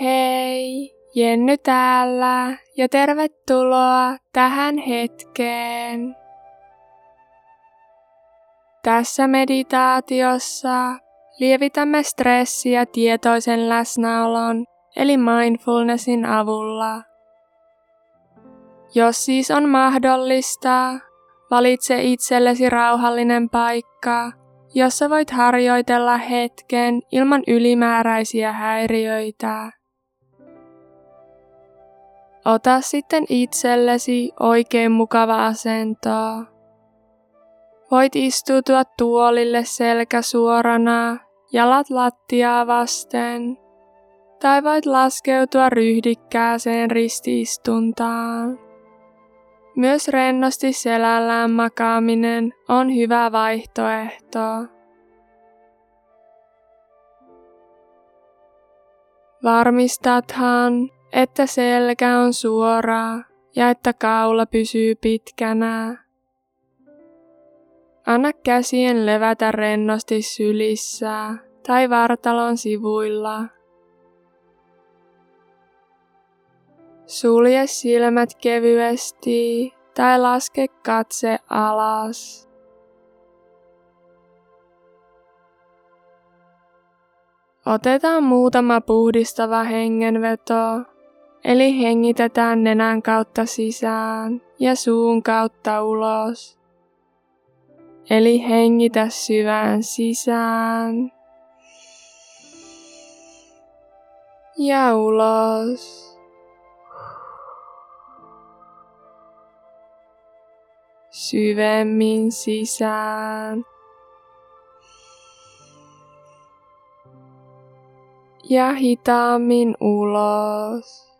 Hei, Jenny täällä ja tervetuloa tähän hetkeen. Tässä meditaatiossa lievitämme stressiä tietoisen läsnäolon eli mindfulnessin avulla. Jos siis on mahdollista, valitse itsellesi rauhallinen paikka, jossa voit harjoitella hetken ilman ylimääräisiä häiriöitä. Ota sitten itsellesi oikein mukava asento. Voit istutua tuolille selkä suorana, jalat lattiaa vasten, tai voit laskeutua ryhdikkääseen ristiistuntaan. Myös rennosti selällään makaaminen on hyvä vaihtoehto. Varmistathan, että selkä on suora ja että kaula pysyy pitkänä. Anna käsien levätä rennosti sylissä tai vartalon sivuilla. Sulje silmät kevyesti tai laske katse alas. Otetaan muutama puhdistava hengenveto, eli hengitetään nenän kautta sisään ja suun kautta ulos. Eli hengitä syvään sisään ja ulos. syvemmin sisään. Ja hitaammin ulos.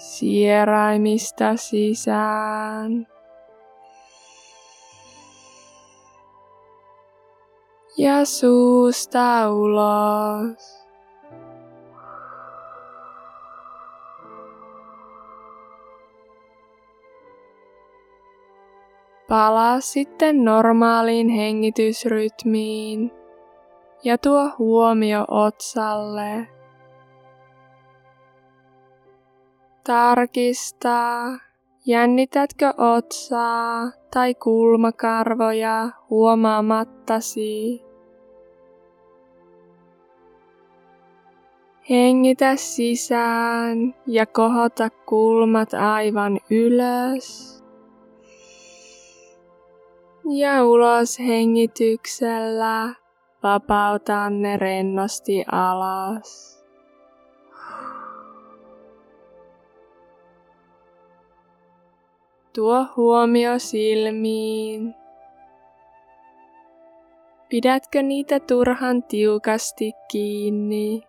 Sieraimista sisään. Ja suusta ulos. Palaa sitten normaaliin hengitysrytmiin ja tuo huomio otsalle. Tarkista, jännitätkö otsaa tai kulmakarvoja huomaamattasi. Hengitä sisään ja kohota kulmat aivan ylös ja ulos hengityksellä vapautan ne rennosti alas. Tuo huomio silmiin. Pidätkö niitä turhan tiukasti kiinni?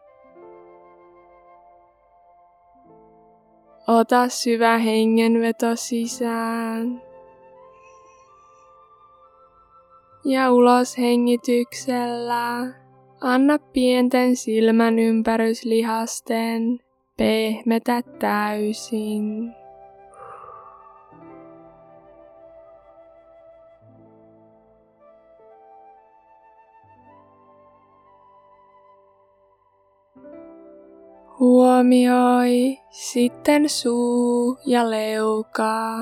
Ota syvä hengenveto sisään ja ulos hengityksellä anna pienten silmän ympäryslihasten pehmetä täysin. Huomioi sitten suu ja leukaa.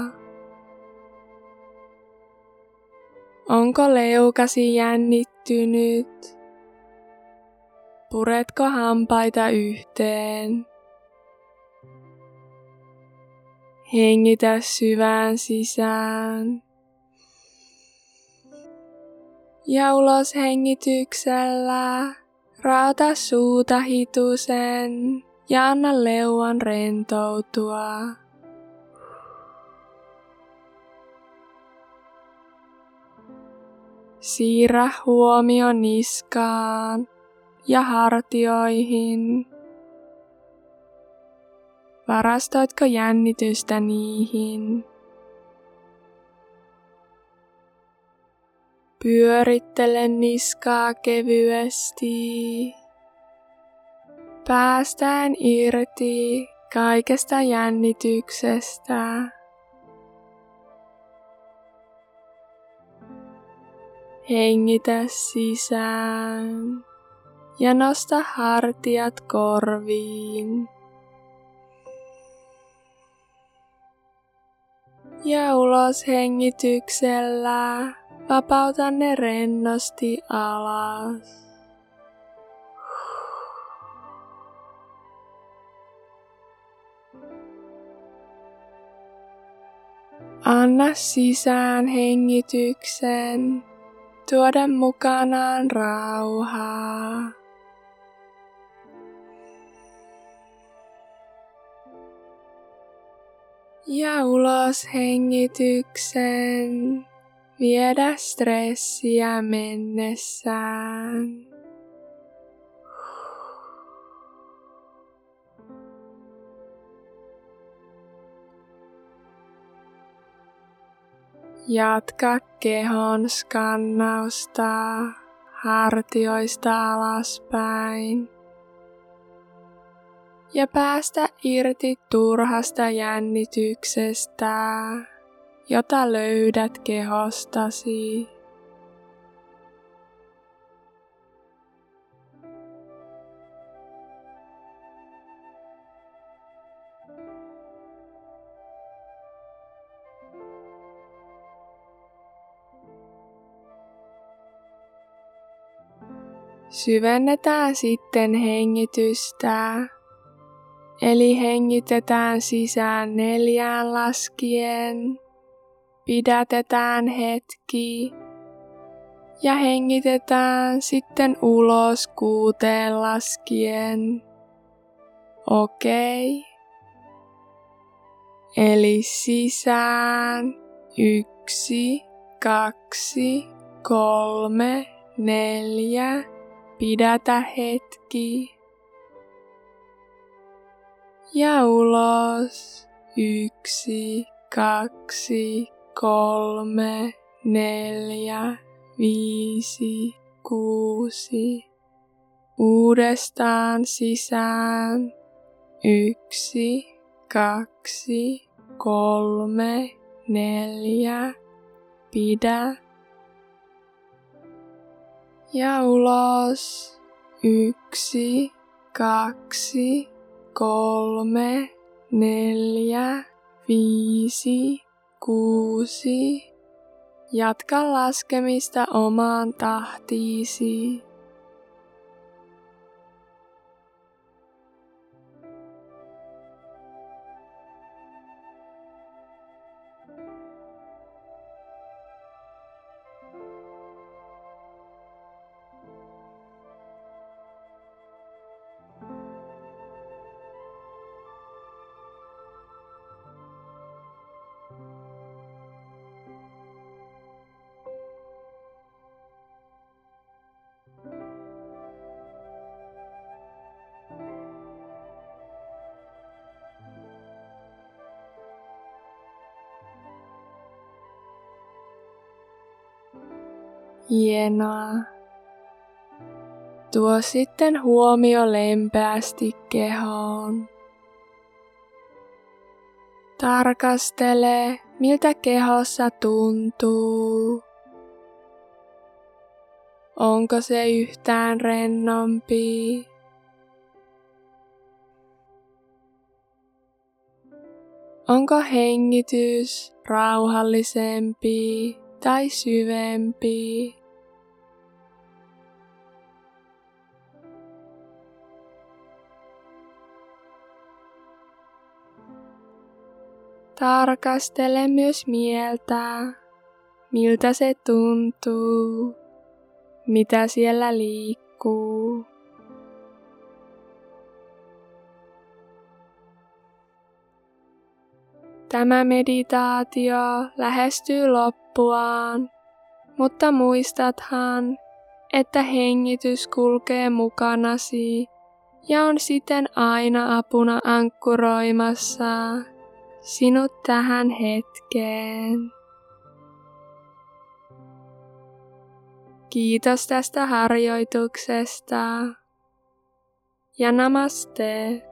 Onko leukasi jännittynyt? Puretko hampaita yhteen? Hengitä syvään sisään. Ja ulos hengityksellä raata suuta hitusen ja anna leuan rentoutua. Siirrä huomio niskaan ja hartioihin. Varastoitko jännitystä niihin? Pyörittele niskaa kevyesti. Päästään irti kaikesta jännityksestä. Hengitä sisään ja nosta hartiat korviin. Ja ulos hengityksellä vapauta ne rennosti alas. Anna sisään hengityksen tuoda mukanaan rauhaa. Ja ulos hengityksen viedä stressiä mennessään. Jatka kehon skannausta hartioista alaspäin ja päästä irti turhasta jännityksestä, jota löydät kehostasi. Syvennetään sitten hengitystä. Eli hengitetään sisään neljään laskien. Pidätetään hetki. Ja hengitetään sitten ulos kuuteen laskien. Okei. Okay. Eli sisään yksi, kaksi, kolme, neljä, Pidätä hetki. Ja ulos. Yksi, kaksi, kolme, neljä, viisi, kuusi. Uudestaan sisään. Yksi, kaksi, kolme, neljä. Pidä ja ulos. Yksi, kaksi, kolme, neljä, viisi, kuusi. Jatka laskemista omaan tahtiisi. Hienoa. Tuo sitten huomio lempeästi kehoon. Tarkastele, miltä kehossa tuntuu. Onko se yhtään rennompi? Onko hengitys rauhallisempi tai syvempi? Tarkastele myös mieltä, miltä se tuntuu, mitä siellä liikkuu. Tämä meditaatio lähestyy loppuaan, mutta muistathan, että hengitys kulkee mukanasi ja on siten aina apuna ankkuroimassa sinut tähän hetkeen. Kiitos tästä harjoituksesta ja namaste.